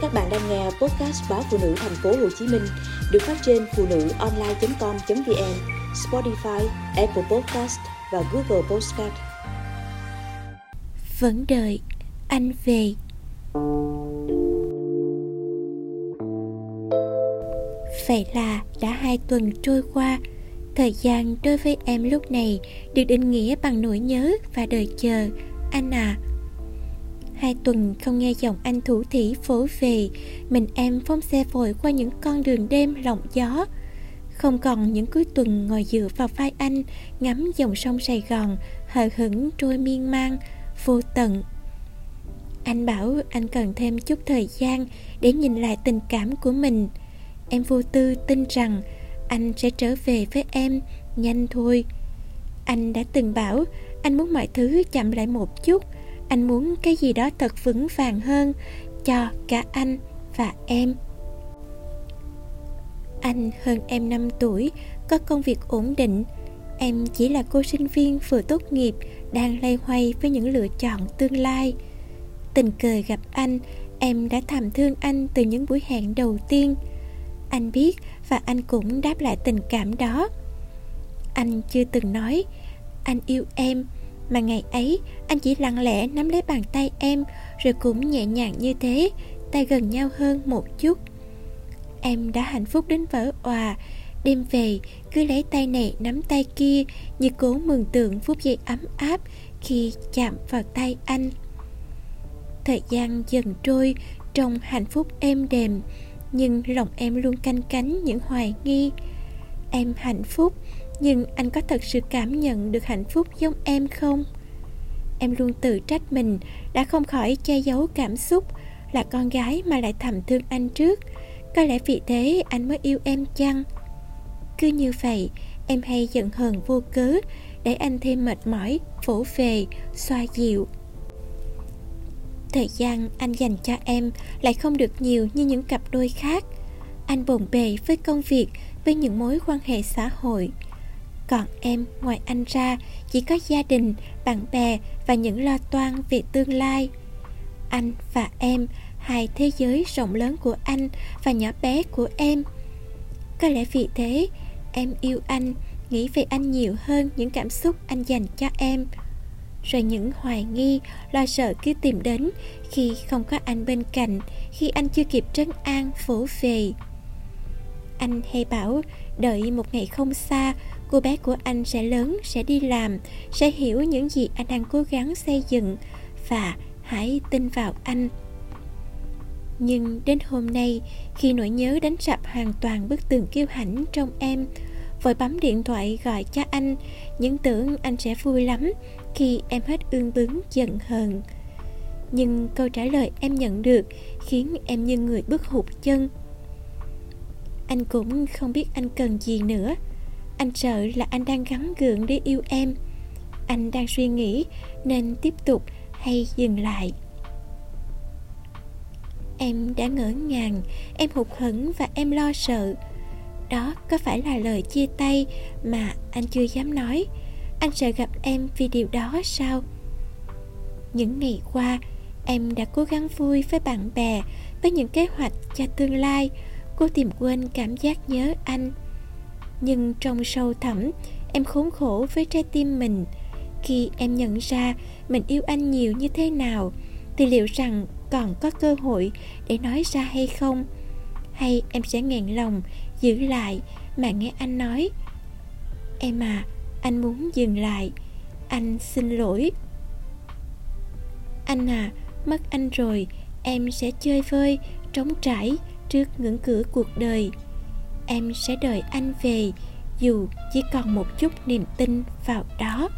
Các bạn đang nghe podcast báo phụ nữ thành phố Hồ Chí Minh được phát trên phụ nữ online.com.vn, Spotify, Apple Podcast và Google Podcast. Vẫn đợi anh về. Vậy là đã hai tuần trôi qua, thời gian đối với em lúc này được định nghĩa bằng nỗi nhớ và đợi chờ. Anh à, Hai tuần không nghe giọng anh thủ thỉ phố về, Mình em phóng xe vội qua những con đường đêm lộng gió. Không còn những cuối tuần ngồi dựa vào vai anh, Ngắm dòng sông Sài Gòn, Hờ hững trôi miên man, Vô tận. Anh bảo anh cần thêm chút thời gian Để nhìn lại tình cảm của mình. Em vô tư tin rằng Anh sẽ trở về với em, Nhanh thôi. Anh đã từng bảo Anh muốn mọi thứ chậm lại một chút anh muốn cái gì đó thật vững vàng hơn cho cả anh và em. Anh hơn em 5 tuổi, có công việc ổn định. Em chỉ là cô sinh viên vừa tốt nghiệp, đang lay hoay với những lựa chọn tương lai. Tình cờ gặp anh, em đã thầm thương anh từ những buổi hẹn đầu tiên. Anh biết và anh cũng đáp lại tình cảm đó. Anh chưa từng nói, anh yêu em mà ngày ấy, anh chỉ lặng lẽ nắm lấy bàn tay em, rồi cũng nhẹ nhàng như thế, tay gần nhau hơn một chút. Em đã hạnh phúc đến vỡ òa. Đêm về, cứ lấy tay này nắm tay kia như cố mường tượng phút giây ấm áp khi chạm vào tay anh. Thời gian dần trôi trong hạnh phúc êm đềm, nhưng lòng em luôn canh cánh những hoài nghi. Em hạnh phúc nhưng anh có thật sự cảm nhận được hạnh phúc giống em không? Em luôn tự trách mình, đã không khỏi che giấu cảm xúc, là con gái mà lại thầm thương anh trước. Có lẽ vì thế anh mới yêu em chăng? Cứ như vậy, em hay giận hờn vô cớ, để anh thêm mệt mỏi phổ về, xoa dịu. Thời gian anh dành cho em lại không được nhiều như những cặp đôi khác. Anh bồn bề với công việc, với những mối quan hệ xã hội còn em ngoài anh ra chỉ có gia đình, bạn bè và những lo toan về tương lai. Anh và em, hai thế giới rộng lớn của anh và nhỏ bé của em. Có lẽ vì thế, em yêu anh, nghĩ về anh nhiều hơn những cảm xúc anh dành cho em. Rồi những hoài nghi, lo sợ cứ tìm đến khi không có anh bên cạnh, khi anh chưa kịp trấn an phổ về. Anh hay bảo, đợi một ngày không xa cô bé của anh sẽ lớn, sẽ đi làm, sẽ hiểu những gì anh đang cố gắng xây dựng và hãy tin vào anh. Nhưng đến hôm nay, khi nỗi nhớ đánh sập hoàn toàn bức tường kiêu hãnh trong em, vội bấm điện thoại gọi cho anh, những tưởng anh sẽ vui lắm khi em hết ương bướng, giận hờn. Nhưng câu trả lời em nhận được khiến em như người bước hụt chân. Anh cũng không biết anh cần gì nữa anh sợ là anh đang gắn gượng để yêu em. Anh đang suy nghĩ nên tiếp tục hay dừng lại. Em đã ngỡ ngàng, em hụt hẫng và em lo sợ. Đó có phải là lời chia tay mà anh chưa dám nói? Anh sợ gặp em vì điều đó sao? Những ngày qua, em đã cố gắng vui với bạn bè với những kế hoạch cho tương lai. Cô tìm quên cảm giác nhớ anh nhưng trong sâu thẳm, em khốn khổ với trái tim mình. Khi em nhận ra mình yêu anh nhiều như thế nào, thì liệu rằng còn có cơ hội để nói ra hay không? Hay em sẽ nghẹn lòng giữ lại mà nghe anh nói? Em à anh muốn dừng lại. Anh xin lỗi. Anh à mất anh rồi. Em sẽ chơi vơi, trống trải trước ngưỡng cửa cuộc đời em sẽ đợi anh về dù chỉ còn một chút niềm tin vào đó.